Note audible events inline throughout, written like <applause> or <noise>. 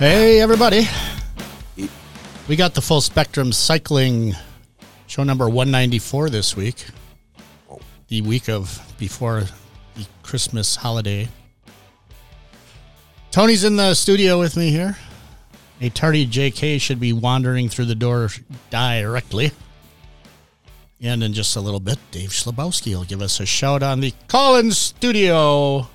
Hey, everybody. We got the full spectrum cycling show number 194 this week. Oh. The week of before the Christmas holiday. Tony's in the studio with me here. A tardy JK should be wandering through the door directly. And in just a little bit, Dave Schlabowski will give us a shout on the call in studio,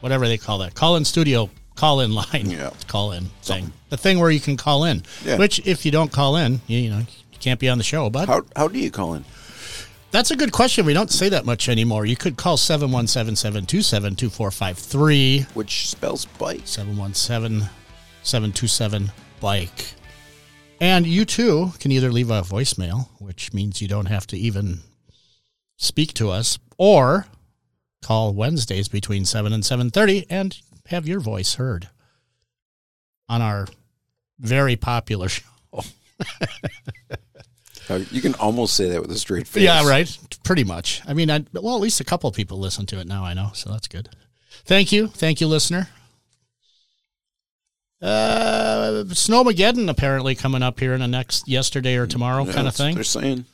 whatever they call that. Call in studio, call in line. Yeah. Call in thing. The thing where you can call in. Yeah. Which, if you don't call in, you, you know, you can't be on the show. But How how do you call in? that's a good question. We don't say that much anymore. You could call 717 727 2453. Which spells bite. 717 727 bike. And you too can either leave a voicemail, which means you don't have to even speak to us, or call Wednesdays between 7 and 7:30 and have your voice heard on our very popular show. Uh, <laughs> You can almost say that with a straight face. Yeah, right. Pretty much. I mean, I, well, at least a couple of people listen to it now. I know, so that's good. Thank you, thank you, listener. Uh, Snowmageddon apparently coming up here in the next yesterday or tomorrow Yeah, kind of thing. They're saying.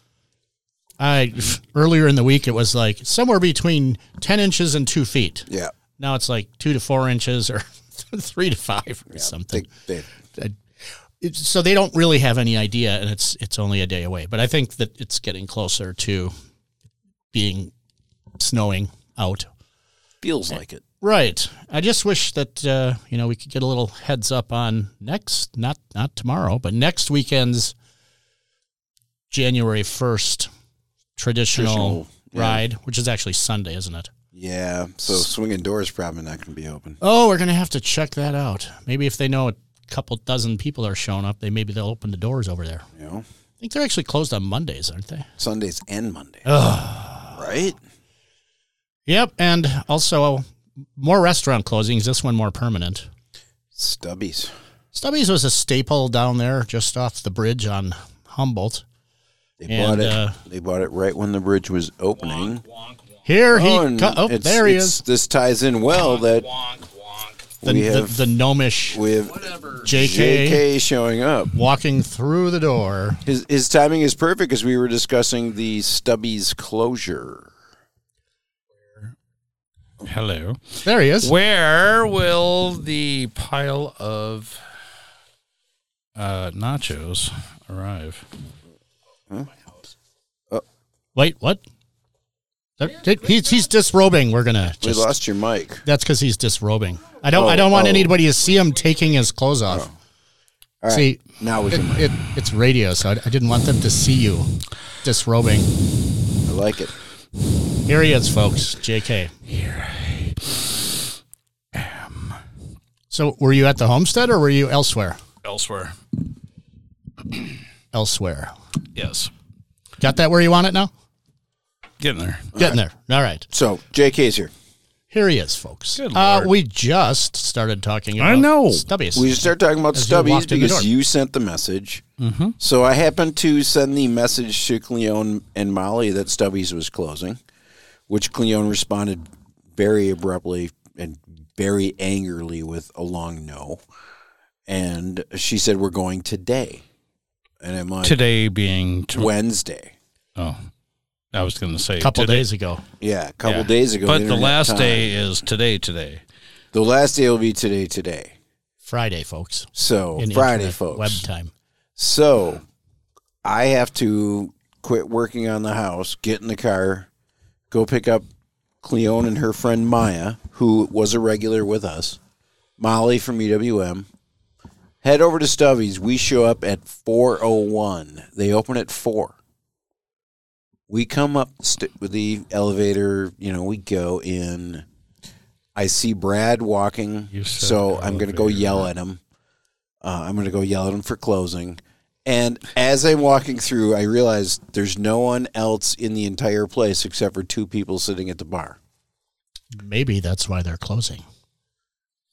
I earlier in the week it was like somewhere between ten inches and two feet. Yeah. Now it's like two to four inches or <laughs> three to five or something. They, they, so they don't really have any idea, and it's it's only a day away. But I think that it's getting closer to being snowing out. feels like it. Right. I just wish that uh, you know we could get a little heads up on next, not not tomorrow, but next weekend's January first traditional, Traditional, yeah. ride, which is actually Sunday, isn't it? Yeah. So swinging doors probably not going to be open. Oh, we're gonna have to check that out. Maybe if they know a couple dozen people are showing up, they maybe they'll open the doors over there. You know, I think they're actually closed on Mondays, aren't they? Sundays and Mondays. Right. Yep, and also more restaurant closings. This one more permanent. Stubbies. Stubbies was a staple down there, just off the bridge on Humboldt. They And, bought it. uh, they bought it right when the bridge was opening. Here he, and co- oh, there he is. This ties in well that The, we the, have the gnomish we have JK, JK showing up. walking through the door. His his timing is perfect because we were discussing the Stubbies closure. Hello. There he is. Where will the pile of uh, nachos arrive? Wait, what? There- He's he's disrobing. We're gonna We lost your mic. That's because he's disrobing. I don't. Oh, I don't want oh, oh. anybody to see him taking his clothes off. Oh. All right. See, now we it, can. it, it's radio, so I, I didn't want them to see you disrobing. I like it. Here he is, folks. J.K. Here I am. So, were you at the homestead or were you elsewhere? elsewhere. Elsewhere. Yes. Got that where you want it now? Getting there. Getting there. All right. So JK's here. Here he is, folks. Good uh, Lord. we just started talking about I know. Stubbies. We start talking about As you Stubbies walked in the because door. you sent the message. Mm-hmm. So I happened to send the message to Cleone and Molly that Stubbies was closing, which Cleone responded very abruptly and very angrily with a long no. And she said, We're going today. And I'm like, Today being to- Wednesday. oh, I was going to say a couple today. days ago. Yeah, a couple Yeah. days ago. But the last time. day is today. Today. The last day will be today, today. Friday, folks. So In Friday, folks. Web time. So I have to quit working on the house, get in the car, go pick up Cleone and her friend Maya, who was a regular with us, Molly from EWM. Head over to Stubby's. We show up at 401. They open at 4. We come up st- with the elevator, you know, we go in. I see Brad walking, You said so I'm going to go elevator. yell at him. Uh, I'm going to go yell at him for closing. And as I'm walking through, I realize there's no one else in the entire place except for two people sitting at the bar. Maybe that's why they're closing.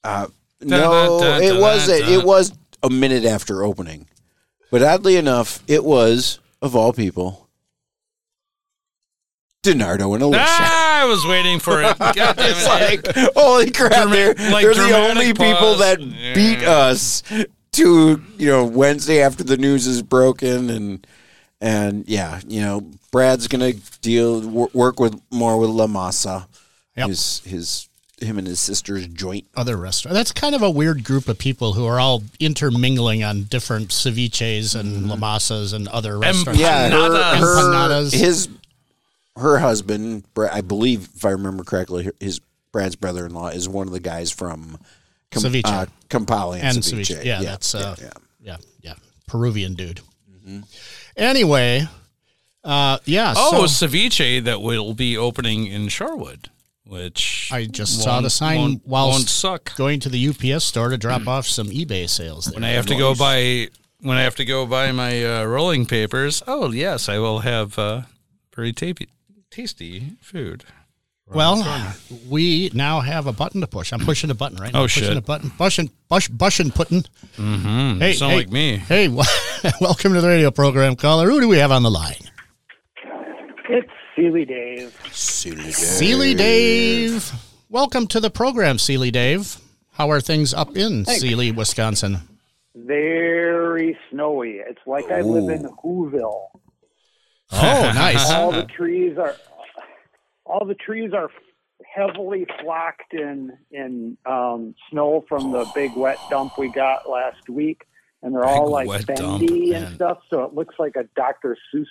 Uh, Da, no, da, da, it da, was da, a, it was a minute after opening, but oddly enough, it was of all people Donardo and Alicia. Ah, I was waiting for it. <laughs> God damn it's it. like, holy crap! Drama- they're like they're the dramatic only people that Yeah. beat us to you know Wednesday after the news is broken and and yeah, you know Brad's gonna deal wor- work with more with La Masa, Yep. his his him and his sister's joint. Other restaurant. That's kind of a weird group of people who are all intermingling on different ceviches and lamasas and other restaurants. Yeah, her, her Empanadas. his her husband, I believe, if I remember correctly, his Brad's brother-in-law is one of the guys from Com- Ceviche. uh, Campali and, and ceviche. ceviche. Yeah, that's uh, yeah, yeah, yeah. yeah, Peruvian dude. Anyway, uh, yeah. Oh, so ceviche that will be opening in Shorewood, which I just saw the won't- sign won't, while won't suck. going to the UPS store to drop off some eBay sales. There. When I have to go buy when I have to go buy my uh, rolling papers. Oh yes, I will have uh, very tasty, tasty food. Well, we now have a button to push. I'm pushing a button right now. Oh, pushing shit. a button. Pushing, push, bushing, putting. Mm-hmm. Hey, sound hey, like me. Hey, <laughs> welcome to the radio program, caller. Who do we have on the line? It's Seeley Dave. Silly Seeley Dave. Welcome to the program, Seeley Dave. How are things up in Seeley, Wisconsin? Very snowy. It's like I live in Whoville. Oh, <laughs> nice. All the trees are all the trees are heavily flocked in in um, snow from the big wet dump we got last week, and they're all like wet dump, bendy and stuff. So it looks like a Dr. Seuss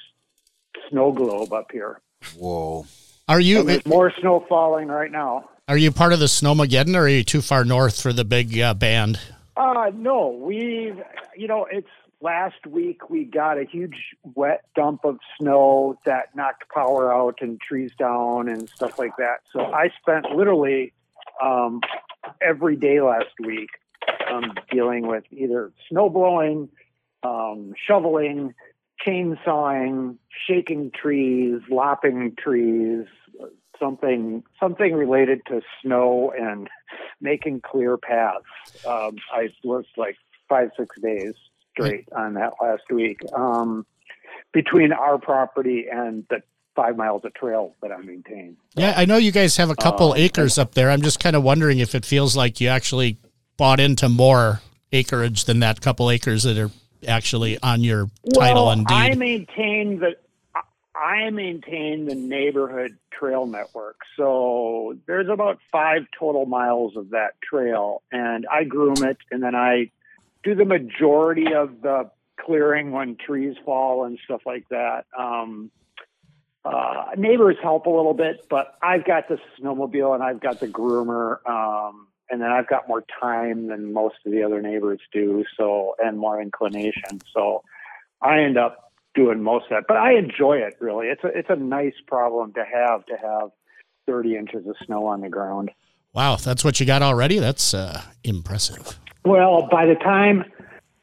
snow globe up here. Whoa. Are you And there's more snow falling right now. are you part of the Snowmageddon, or are you too far north for the big uh, band? Uh, no, we've, you know, it's last week we got a huge wet dump of snow that knocked power out and trees down and stuff like that. So I spent literally um, every day last week um, dealing with either snow blowing, um, shoveling, chainsawing, shaking trees, lopping trees, something something related to snow and <laughs> making clear paths. Um, I was like five six days straight on that last week um, between our property and the five miles of trail that I maintain. Yeah, I know you guys have a couple Um, acres up there. I'm just kind of wondering if it feels like you actually bought into more acreage than that couple acres that are actually on your title well, and I maintain the I maintain the neighborhood trail network. So there's about five total miles of that trail, and I groom it, and then I do the majority of the clearing when trees fall and stuff like that. Um, uh, neighbors help a little bit, but I've got the snowmobile and I've got the groomer, um, and then I've got more time than most of the other neighbors do. So and more inclination. So I end up doing most of that, but I enjoy it really. It's a it's a nice problem to have to have 30 inches of snow on the ground. Wow, that's what you got already? That's uh, impressive. Well, by the time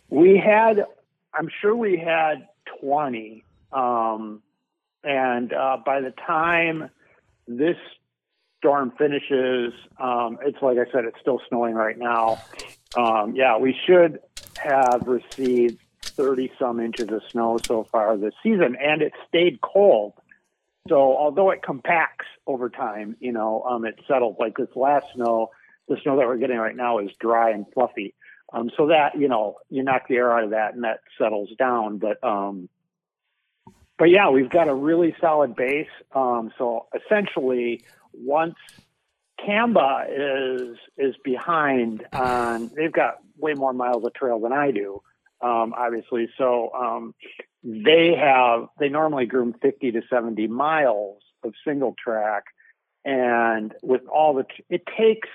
we had, I'm sure we had 20. Um, and uh, by the time this storm finishes, um, it's like I said, it's still snowing right now. Um, yeah, we should have received 30 some inches of snow so far this season, and it stayed cold. So although it compacts over time, you know, um, it settled. Like this last snow, the snow that we're getting right now is dry and fluffy. Um, so that you know, you knock the air out of that, and that settles down. But um, but yeah, we've got a really solid base. Um, so essentially, once Camba is is behind on, they've got way more miles of trail than I do, um, obviously. So um, they have they normally groom 50 to 70 miles of single track, and with all the it takes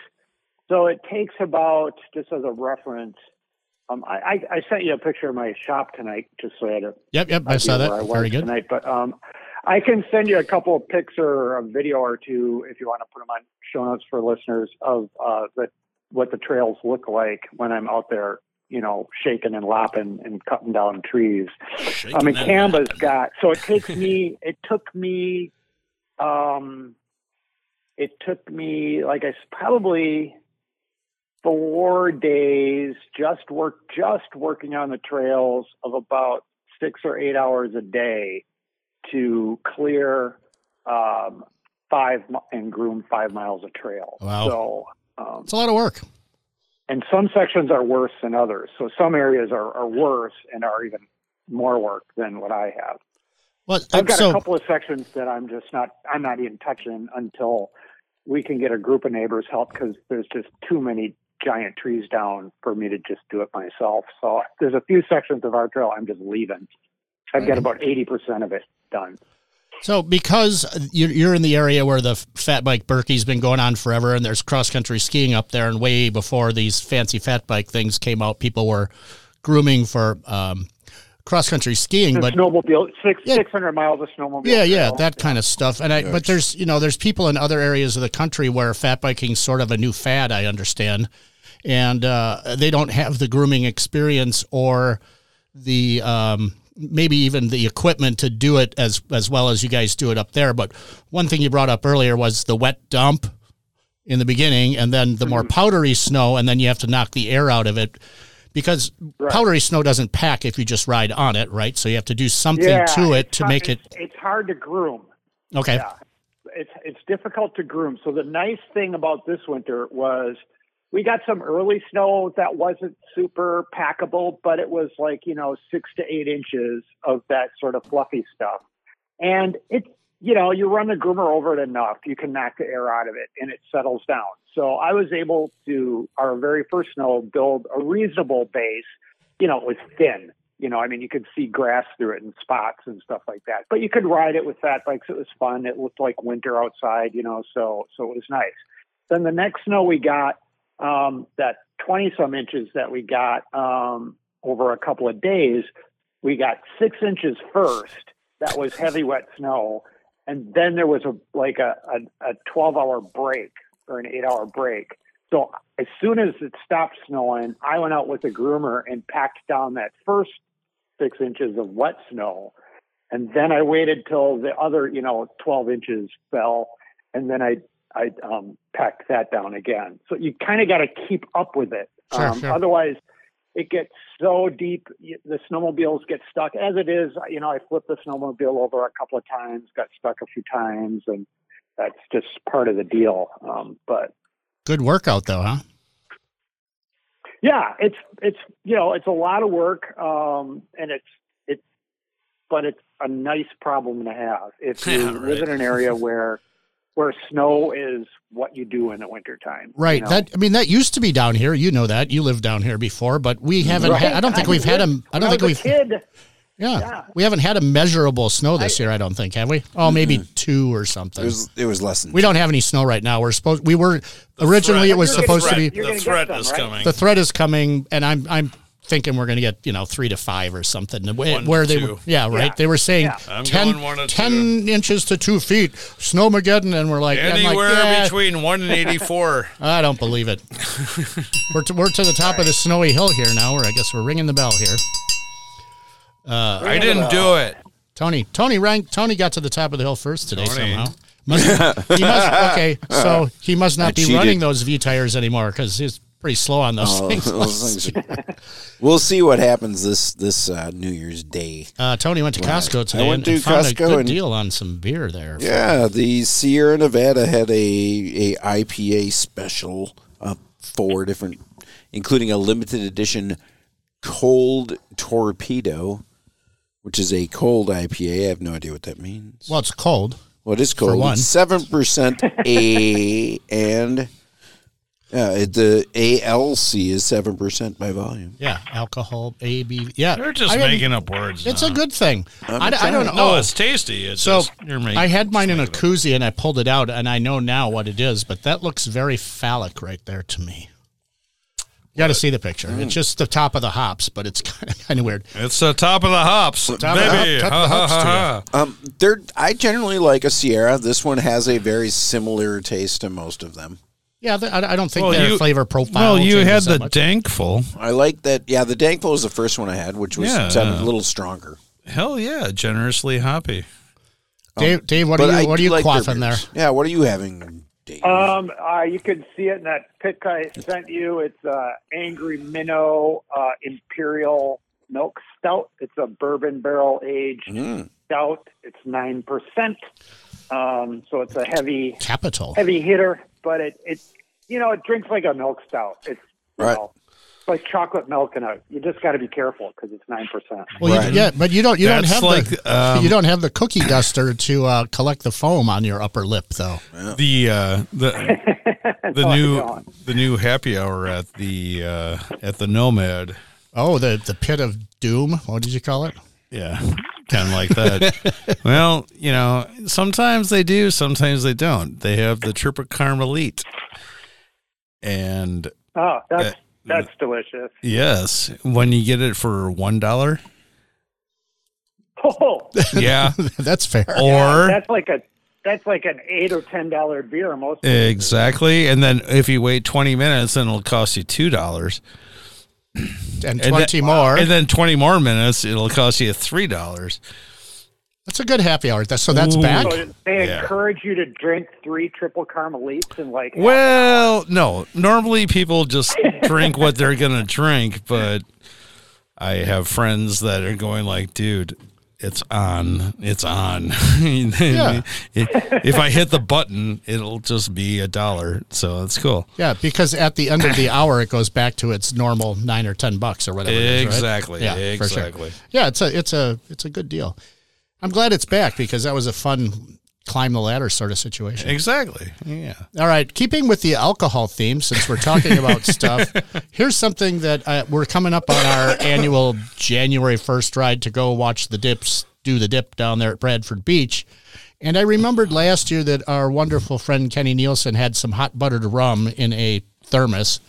so it takes about just as a reference. Um, I, I, I sent you a picture of my shop tonight, just so you had a Yep, yep, I saw that. I Very good. tonight. But um, I can send you a couple of pics or a video or two if you want to put them on show notes for listeners of uh, the, what the trails look like when I'm out there, you know, shaking and lopping and cutting down trees. I mean, CAMBA's got so it takes me. <laughs> It took me. Um, it took me like I probably four days just work just working on the trails of about six or eight hours a day to clear um, five and groom five miles of trail. Wow. So, um, It's a lot of work. and some sections are worse than others. So some areas are, are worse and are even more work than what I have. Well, I've got so a couple of sections that I'm just not I'm not even touching until we can get a group of neighbors help because there's just too many giant trees down for me to just do it myself. So there's a few sections of our trail I'm just leaving. I've got about eighty percent of it done. So, because you're you're in the area where the fat bike Birkie's been going on forever, and there's cross country skiing up there, and way before these fancy fat bike things came out, people were grooming for um, cross country skiing. The But snowmobile six Yeah. six hundred miles of snowmobile. yeah, yeah, trail. that kind of stuff. And I, but there's you know there's people in other areas of the country where fat biking's sort of a new fad. I understand, and uh, they don't have the grooming experience or the um, maybe even the equipment to do it as as well as you guys do it up there. But one thing you brought up earlier was the wet dump in the beginning, and then the more powdery snow, and then you have to knock the air out of it. Because powdery snow doesn't pack if you just ride on it, right? So you have to do something Yeah, to it to hard- make it it's- It's hard to groom. okay. Yeah. It's it's difficult to groom. So the nice thing about this winter was we got some early snow that wasn't super packable, but it was like, you know, six to eight inches of that sort of fluffy stuff. And it's you know, you run the groomer over it enough, you can knock the air out of it and it settles down. So I was able to our very first snow build a reasonable base. You know, it was thin. You know, I mean, you could see grass through it and spots and stuff like that. But you could ride it with fat bikes. It was fun. It looked like winter outside. You know, so so it was nice. Then the next snow we got, um, that twenty some inches that we got um, over a couple of days, we got six inches first. That was heavy wet snow, and then there was a like a a, a twelve hour break or an eight hour break. So as soon as it stopped snowing, I went out with a groomer and packed down that first six inches of wet snow. And then I waited till the other, you know, 12 inches fell. And then I, I um, packed that down again. So you kind of got to keep up with it. Sure, um, sure. Otherwise, it gets so deep. The snowmobiles get stuck. As it is, you know, I flipped the snowmobile over a couple of times, got stuck a few times, and that's just part of the deal. Um, but Good workout though, huh? yeah, it's it's you know it's a lot of work, um, and it's it's but it's a nice problem to have if <laughs> you Yeah, live right. in an area where where snow is what you do in the wintertime. Right. you know? That I mean that used to be down here. You know that. You lived down here before, but we mm-hmm. haven't Right. had I don't think we've had a I don't think we've a kid. yeah, yeah. We haven't had a measurable snow this year, I don't think, have we? Oh, maybe 2 or something. It was it was less than we don't have any snow right now. We're supposed we were originally threat. it was You're supposed to be the threat some, is right? coming. the threat is coming and I'm I'm thinking we're going to get, you know, 3 to 5 or something. Where, One where to they two. were Yeah, right. Yeah. They were saying Yeah. I'm 10, going one to 10 inches to 2 feet snowmageddon and we're like I'm like, Anywhere yeah, between one and eighty-four. <laughs> I don't believe it. <laughs> we're, to, we're to the top of the snowy hill here now. Where I guess we're ringing the bell here. Uh, I didn't do it. Tony, Tony rang. Tony got to the top of the hill first today Tony. somehow. Must, he must. Okay, so <laughs> he must not I be cheated. running those V tires anymore because he's pretty slow on those Oh, things. <laughs> those things are- <laughs> we'll see what happens this this uh, New Year's Day. Uh, Tony went to Costco today went and, and to found a Costco and- deal on some beer there. Yeah, the Sierra Nevada had a a IPA special, uh, four different, including a limited edition cold torpedo, which is a cold IPA. I have no idea what that means. Well, it's cold. What is cold? Seven percent A and uh, it- the ALC is seven percent by volume. Yeah, alcohol, ABV. Yeah, They're just I mean, making up words. It's now. a good thing. I, I don't know. No, it's tasty. It's So just, you're making, I had mine in a koozie and I pulled it out and I know now what it is, but that looks very phallic right there to me. You got to see the picture. Mm. It's just the top of the hops, but it's kind of, kind of weird. It's the top of the hops, Top of the hop- top Ha, of the ha, hops ha, ha. Um, they're I generally like a Sierra. This one has a very similar taste to most of them. Yeah, I I don't think Well, their you- flavor profile. Well, you had the much. Dankful. I like that. Yeah, the Dankful was the first one I had, which was Yeah. seven, a little stronger. Hell yeah, generously hoppy. Dave, Dave, what But are you what are you like quaffing there? Yeah, what are you having, Dave? Um, uh, you can see it in that pic I sent you. It's uh, Angry Minnow uh, Imperial Milk Stout. It's a bourbon barrel aged Mm. stout. It's nine percent. Um, so it's a heavy Capital. heavy hitter, but it it you know it drinks like a milk stout. It's Right. know, like chocolate milk in a. You just got to be careful because it's nine percent. Well, Right. you, yeah, but you don't. You don't have like, the. um, <laughs> you don't have the cookie duster to uh, collect the foam on your upper lip, though. The uh, the <laughs> the Oh, new the new happy hour at the uh, at the Nomad. Oh, the the pit of doom. What did you call it? Yeah, kind of like that. <laughs> well, you know, sometimes they do, sometimes they don't. They have the Tripel Karmeliet, and Oh, that's Uh, that's delicious. yes, when you get it for one dollar, Oh, <laughs> yeah, <laughs> That's fair. or that's like a that's like an eight or ten dollar beer most. places. exactly, and then if you wait twenty minutes, then it'll cost you two dollars. <clears throat> and And twenty then- more. and then twenty more minutes, it'll cost you three dollars. that's a good happy hour. That's- So that's Ooh. back. So they Yeah. encourage you to drink three Tripel Karmeliets and like Well, no. Normally people just drink what they're going to drink, but I have friends that are going like, dude, it's on. It's on. <laughs> Yeah. if I hit the button, it'll just be a dollar. So it's cool. Yeah, because at the end of the hour, it goes back to its normal nine or ten bucks or whatever. it is, right? Exactly. Yeah, for sure. Yeah, it's a it's a it's a good deal. I'm glad it's back because that was a fun climb the ladder sort of situation. Exactly. Yeah. All right, keeping with the alcohol theme, since we're talking about <laughs> stuff, here's something that uh, we're coming up on our annual January 1st ride to go watch the dips do the dip down there at Bradford Beach. And I remembered last year that our wonderful friend Kenny Nielsen had some hot buttered rum in a thermos.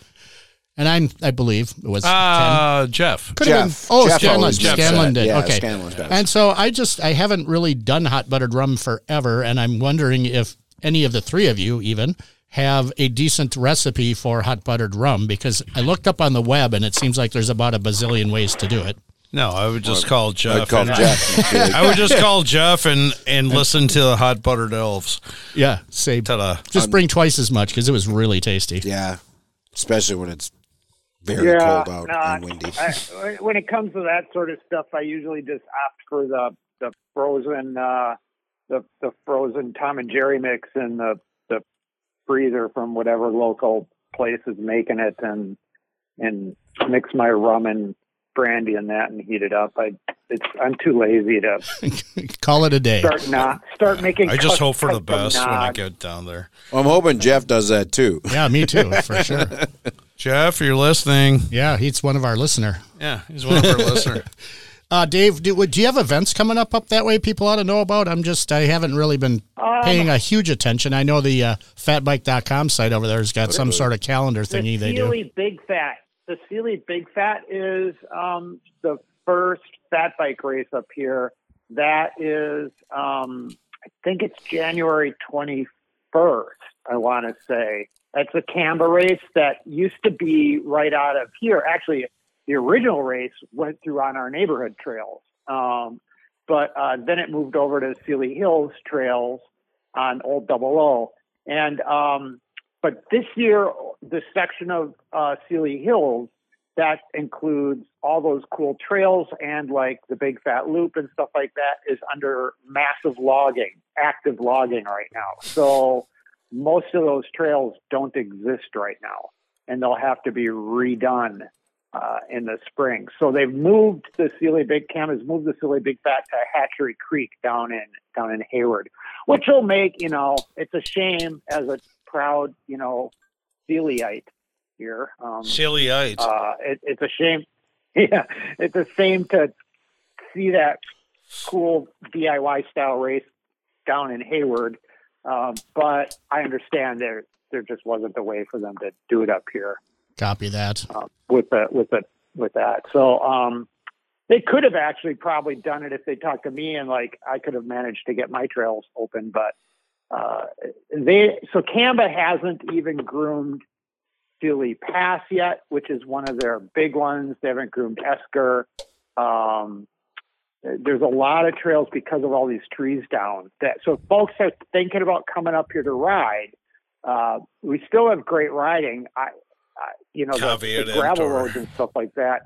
And I'm, I believe it was Ken. Uh, Jeff. Could have been. Jeff. Oh, Jeff Scanlon. always Scanlon did. Yeah, okay. Scanlon does. And so I just I haven't really done hot buttered rum forever, and I'm wondering if any of the three of you even have a decent recipe for hot buttered rum because I looked up on the web and it seems like there's about a bazillion ways to do it. No, I would just call Jeff. call and- Jeff. and <laughs> be like, I would just call Jeff and, and listen to the Hot Buttered Elves. Yeah, say Ta-da. just bring twice as much because it was really tasty. yeah, especially when it's very yeah, cold out no, and windy. I, when it comes to that sort of stuff, I usually just opt for the the frozen uh, the the frozen Tom and Jerry mix in the the freezer from whatever local place is making it, and and mix my rum and brandy in that and heat it up. I it's I'm too lazy to <laughs> Call it a day. start not start making. I just cus- hope for the best when I knots. get down there. I'm hoping Jeff does that too. Yeah, me too, for sure. <laughs> Jeff, you're listening. Yeah, he's one of our listener. Yeah, he's one of our listeners. <laughs> Uh, Dave, do, do you have events coming up up that way people ought to know about? I'm just, I haven't really been paying a huge attention. I know the uh, fatbike.com site over there has got some sort of calendar the thingy they do. Seeley Big Fat. The Seeley Big Fat is um, the first fat bike race up here. That is, um, I think it's January 21st, I want to say. That's a CAMBA race that used to be right out of here. Actually, the original race went through on our neighborhood trails. Um, but uh, then it moved over to Seeley Hills trails on Old Double O. And um, but this year, the section of uh, Seeley Hills that includes all those cool trails and like the Big Fat Loop and stuff like that is under massive logging, active logging right now. So most of those trails don't exist right now, and they'll have to be redone uh, in the spring. So they've moved the Seeley Big Cam has moved the Seeley Big Fat to Hatchery Creek down in down in Hayward, which will make you know it's a shame as a proud you know Sealyite here. Um, Celiite. uh, it, it's a shame. <laughs> Yeah, it's a shame to see that cool DIY style race down in Hayward. Um, but I understand there there just wasn't a way for them to do it up here Copy that. uh, with the with the with that. So um, they could have actually probably done it if they talked to me and like I could have managed to get my trails open, but uh, they so CAMBA hasn't even groomed Seeley Pass yet, which is one of their big ones. They haven't groomed Esker. Um, there's a lot of trails because of all these trees down. That so folks are thinking about coming up here to ride. Uh, we still have great riding. I, I you know, the, the gravel roads and stuff like that.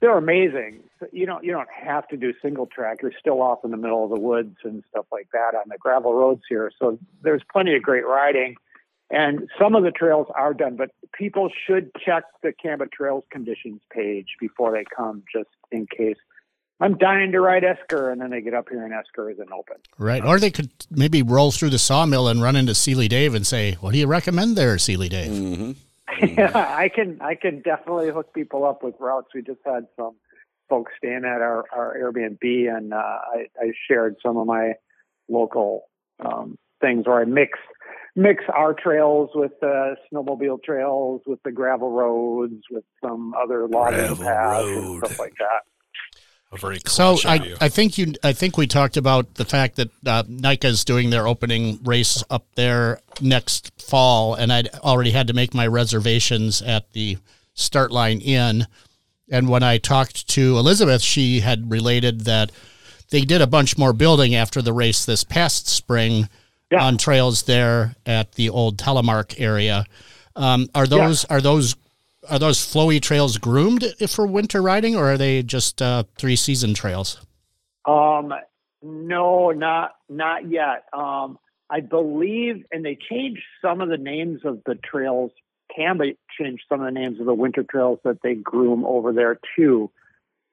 they're amazing. You don't you don't have to do single track. You're still off in the middle of the woods and stuff like that on the gravel roads here. So there's plenty of great riding. And some of the trails are done, but people should check the CAMBA Trails conditions page before they come, just in case. I'm dying to ride Esker, and then they get up here and Esker isn't open. Right. Or they could maybe roll through the sawmill and run into Seeley Dave and say, What do you recommend there, Seeley Dave? Mm-hmm. <laughs> yeah, I can I can definitely hook people up with routes. We just had some folks staying at our, our Airbnb, and uh, I, I shared some of my local um, things where I mix mix our trails with uh, snowmobile trails, with the gravel roads, with some other logging Gravel paths and stuff like that. A very So I. I think you I think we talked about the fact that uh, is doing their opening race up there next fall, and I'd already had to make my reservations at the Start Line Inn. And when I talked to Elizabeth, she had related that they did a bunch more building after the race this past spring Yeah. on trails there at the old Telemark area. Um, are those are those are those flowy trails groomed for winter riding, or are they just uh, three season trails? Um, no, not not yet. Um, I believe, and they changed some of the names of the trails. CAMBA changed some of the names of the winter trails that they groom over there too.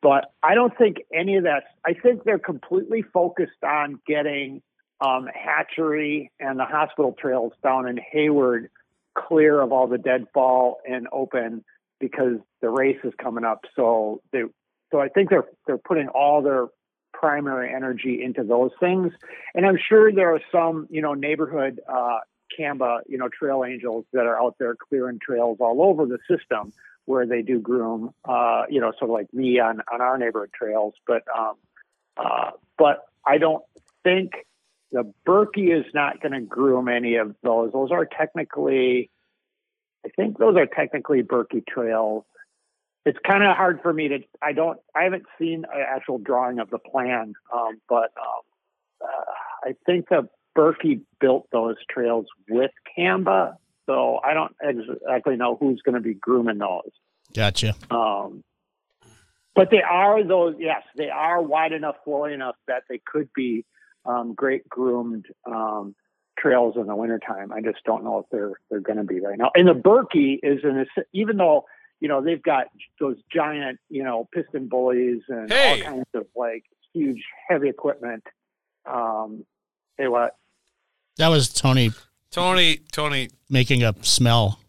But I don't think any of that. I think they're completely focused on getting um, Hatchery and the hospital trails down in Hayward clear of all the deadfall and open because the race is coming up. So they, so I think they're they're putting all their primary energy into those things. And I'm sure there are some, you know, neighborhood uh, CAMBA, you know, trail angels that are out there clearing trails all over the system where they do groom, uh, you know, sort of like me on, on our neighborhood trails. But, um, uh, but I don't think the Birkie is not going to groom any of those. Those are technically, I think those are technically Birkie trails it's kind of hard for me to i don't i haven't seen an actual drawing of the plan um, but um, uh, i think the Birkie built those trails with CAMBA so i don't exactly know who's going to be grooming those Gotcha. um, but they are those yes they are wide enough flowing enough that they could be um, great groomed um, trails in the wintertime. i just don't know if they're they're going to be right now and the Birkie is an even though you know, they've got those giant, you know, PistenBullys and Hey. all kinds of like huge heavy equipment. Um, hey, what? That was Tony Tony, Tony, making a smell.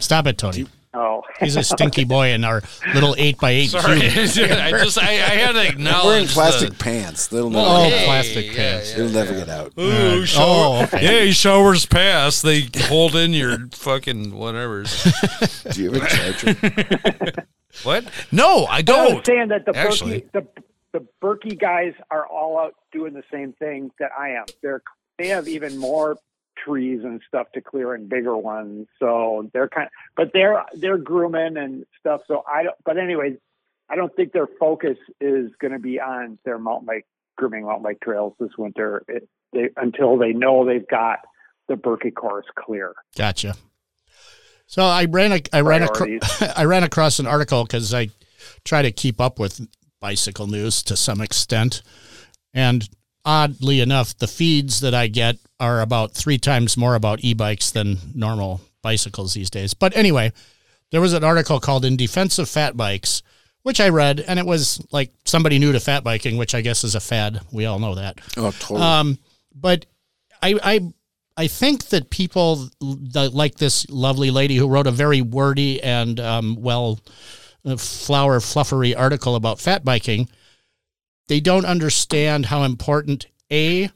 Stop it, Tony. Oh, He's a stinky boy in our little eight by eight sorry. cube. <laughs> I just, I, I had to acknowledge. Wearing plastic the- pants. They'll never, Oh, Hey, plastic yeah, pants. yeah, they'll never get out. Ooh, Uh, shower. oh, <laughs> okay. Yeah, showers pass. They hold in your fucking whatever's. <laughs> Do you have a charger? What? No, I I was don't. saying that the Actually. Birkie, the the Birkie guys are all out doing the same thing that I am. They're they have even more trees and stuff to clear and bigger ones. So they're kind of, but they're they're grooming and stuff. So I don't. But anyway, I don't think their focus is going to be on their mountain bike grooming mountain bike trails this winter. It, they, until they know they've got the Birkie course clear. Gotcha. So I ran a, I ran acro- <laughs> I ran across an article because I try to keep up with bicycle news to some extent, and oddly enough, the feeds that I get are about three times more about e-bikes than normal bicycles these days. But anyway, there was an article called "In Defense of Fat Bikes." Which I read, and it was like somebody new to fat biking, which I guess is a fad. We all know that. Oh, totally. Um, but I, I, I think that people that like this lovely lady who wrote a very wordy and um, well, uh, flower fluffery article about fat biking. They don't understand how important a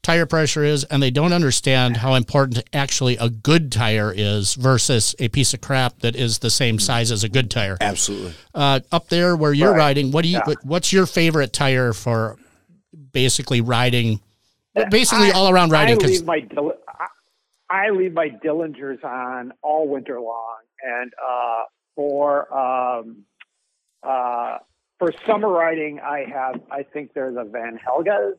tire pressure is, and they don't understand how important actually a good tire is versus a piece of crap that is the same size as a good tire. Absolutely. Uh, up there where you're Right. riding, what do you? Yeah. What's your favorite tire for basically riding? Basically, I- all around riding. I leave my I- I leave my Dillingers on all winter long, and uh, for um, uh, for summer riding, I have I think there's a Van Helgas.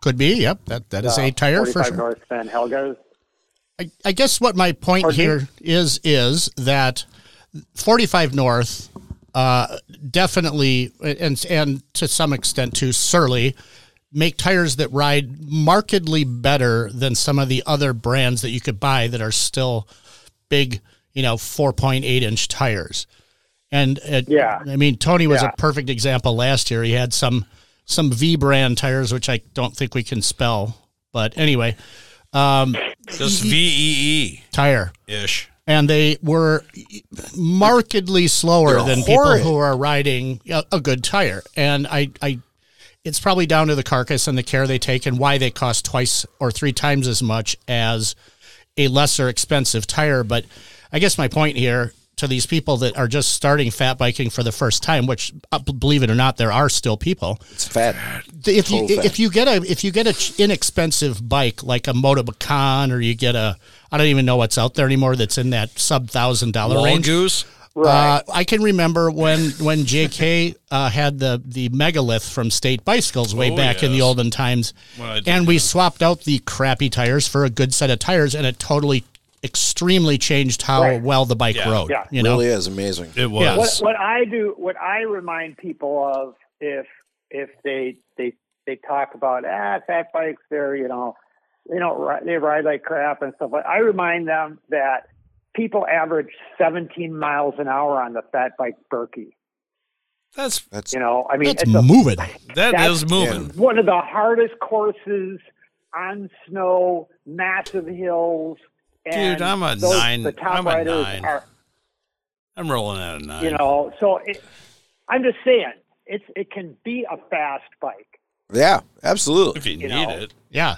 could be. Yep, that that is uh, a tire for sure. North Van Helgas. I, I guess what my point Pardon here is is that 45 North, uh, definitely, and and to some extent too, Surly, make tires that ride markedly better than some of the other brands that you could buy that are still big, you know, 4.8 inch tires. And it, Yeah. I mean, Tony was Yeah. a perfect example last year. He had some some V brand tires, which I don't think we can spell, but anyway, um, Just V E tire E ish. and they were markedly slower They're than people who are riding a, a good tire. And I, I, it's probably down to the carcass and the care they take and why they cost twice or three times as much as a lesser expensive tire. But I guess my point here to these people that are just starting fat biking for the first time, which uh, believe it or not, there are still people It's fat. if you fat. if you get a if you get a ch- inexpensive bike like a Motobecane or you get a I don't even know what's out there anymore that's in that sub thousand dollar Wall range. goose. Uh, I can remember when when JK uh, had the the megalith from State Bicycles way Oh, back in the olden times, Well, and we swapped out the crappy tires for a good set of tires, and it totally extremely changed how Right. well the bike Yeah. rode. Yeah. You know, really is amazing. It was. Yeah. what what I do, what I remind people of, if if they they they talk about ah fat bikes, they're you know they don't ride, they ride like crap and stuff. like I remind them that people average 17 miles an hour on the fat bike Birkie. That's That's You know, I mean, that's it's a, moving. that That's- is moving. one of the hardest courses on snow, massive hills. And Dude, I'm a those, nine- The top I'm a nine. are I'm rolling out a nine. you know so it, i'm just saying it's it can be a fast bike yeah, absolutely. if you, you need know. it. Yeah.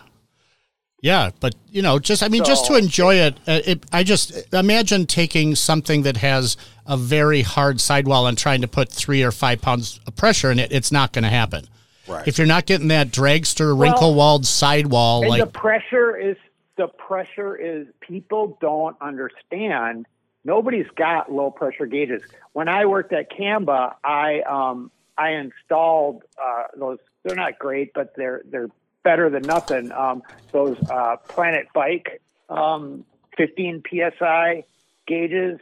Yeah, but you know, just I mean, just to enjoy it, uh, it, I just imagine taking something that has a very hard sidewall and trying to put three or five pounds of pressure in it. It's not going to happen. Right. If you're not getting that dragster wrinkle walled sidewall, and like the pressure is the pressure is people don't understand. Nobody's got low pressure gauges. When i worked at CAMBA, i um i installed uh those they're not great but they're they're better than nothing. Um those uh planet bike um 15 psi gauges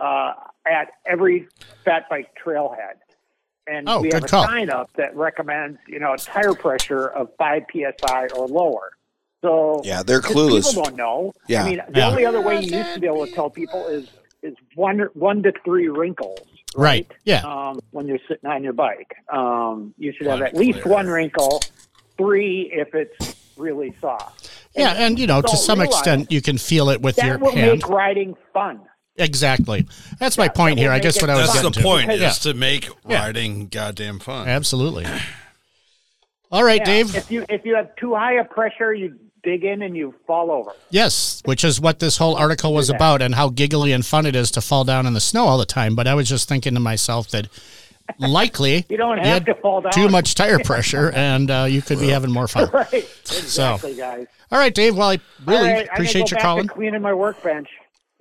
uh at every fat bike trailhead. And Oh, we have a call. sign up that recommends you know tire pressure of 5 psi or lower so Yeah, they're clueless. People don't know. Yeah. I mean, the Yeah. only other way you used to be able to tell people is is one one to three wrinkles. Right. Yeah. Um, when you're sitting on your bike, um, you should have One at least clear. one wrinkle. Three if it's really soft. yeah, and you know, to some extent, you can feel it with your That will hand. make riding fun. Exactly. That's my point that here. I guess what I was That's the to. point. Yeah. Is to make Yeah. riding goddamn fun. Absolutely. <clears throat> All right, Yeah, Dave. If you if you have too high a pressure, you dig in and you fall over. Yes, which is what this whole article was about and how giggly and fun it is to fall down in the snow all the time. But I was just thinking to myself that likely <laughs> You don't you have had to fall down. too much tire pressure <laughs> and uh, you could be having more fun. <laughs> Right. Exactly, guys. All right, Dave. Well, I really All right, appreciate go you back calling. To cleaning my workbench.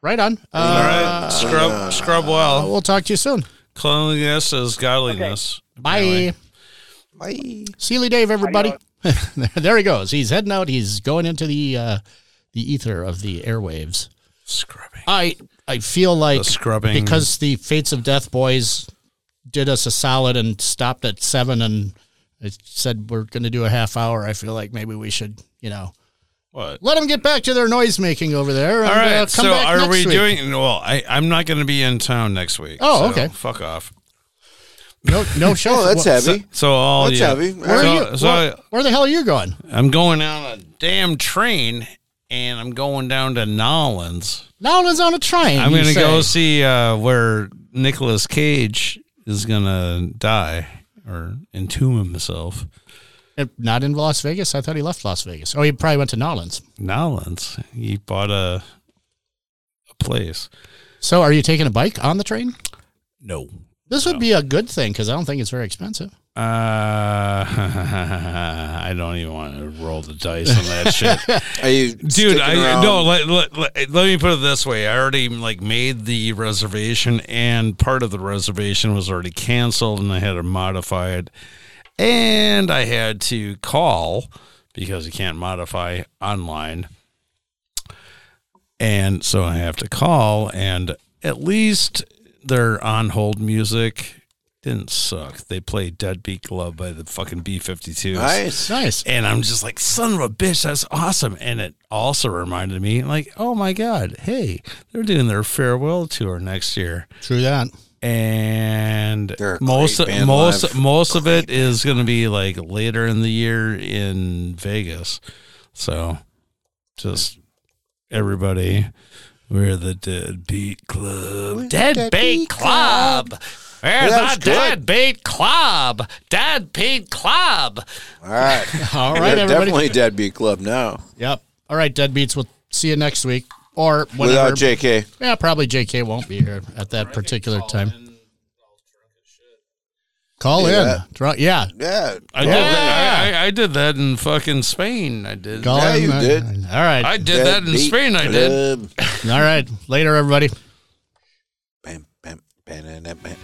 Right on. All Uh, right, scrub, scrub well. We'll talk to you soon. Cleanliness is godliness. Bye. Bye. Seeley Dave, everybody. <laughs> there he goes. He's heading out. He's going into the uh, the ether of the airwaves. Scrubbing. I I feel like The scrubbing. because the Fates of Death boys did us a solid and stopped at seven and it said we're going to do a half hour. I feel like maybe we should, you know, What? let them get back to their noise making over there. And, All right. uh, come so back are next we week. doing? Well, I, I'm not going to be in town next week. Oh, so okay. Fuck off. No no show? <laughs> Oh, that's Well, heavy. So all That's you, heavy. Where are So, you? so where, where the hell are you going? I'm going on a damn train, and I'm going down to Nolans. Nolan's on a train. I'm going to go see uh, where Nicolas Cage is going to die or entomb himself. Uh, Not in Las Vegas. I thought he left Las Vegas. Oh, he probably went to Nolans. Nolans. He bought a a place. So, are you taking a bike on the train? No. This would be a good thing because I don't think it's very expensive. Uh, <laughs> I don't even want to roll the dice on that shit. <laughs> Are you dude i around? no let, let, let, let me put it this way i already like made the reservation and part of the reservation was already canceled and i had to modify it and i had to call because you can't modify online and so i have to call and at least their on hold music didn't suck. They played Deadbeat Glove by the fucking B 52s. Nice. Nice. And I'm just like, son of a bitch, that's awesome. And it also reminded me, like, oh my God, hey, they're doing their farewell tour next year. True that. And most most live. most of it is going to be like later in the year in Vegas. So just everybody, we're the Deadbeat Club. Deadbeat Club. We're that's the good. Deadbeat Club. Deadbeat Club. All right. <laughs> All right, They're everybody. definitely Deadbeat Club now. Yep. All right, Deadbeats. We'll see you next week. Or whenever. Without JK. Yeah, probably JK won't be here at that particular time. Call in. that. Drunk- yeah. Yeah. I Yeah. did that. I, I did that in fucking Spain. I did. Call Yeah, in. you Uh, did. All right. I did that in Spain. I did. All right. Later, everybody. Bam, bam, bam, bam, bam.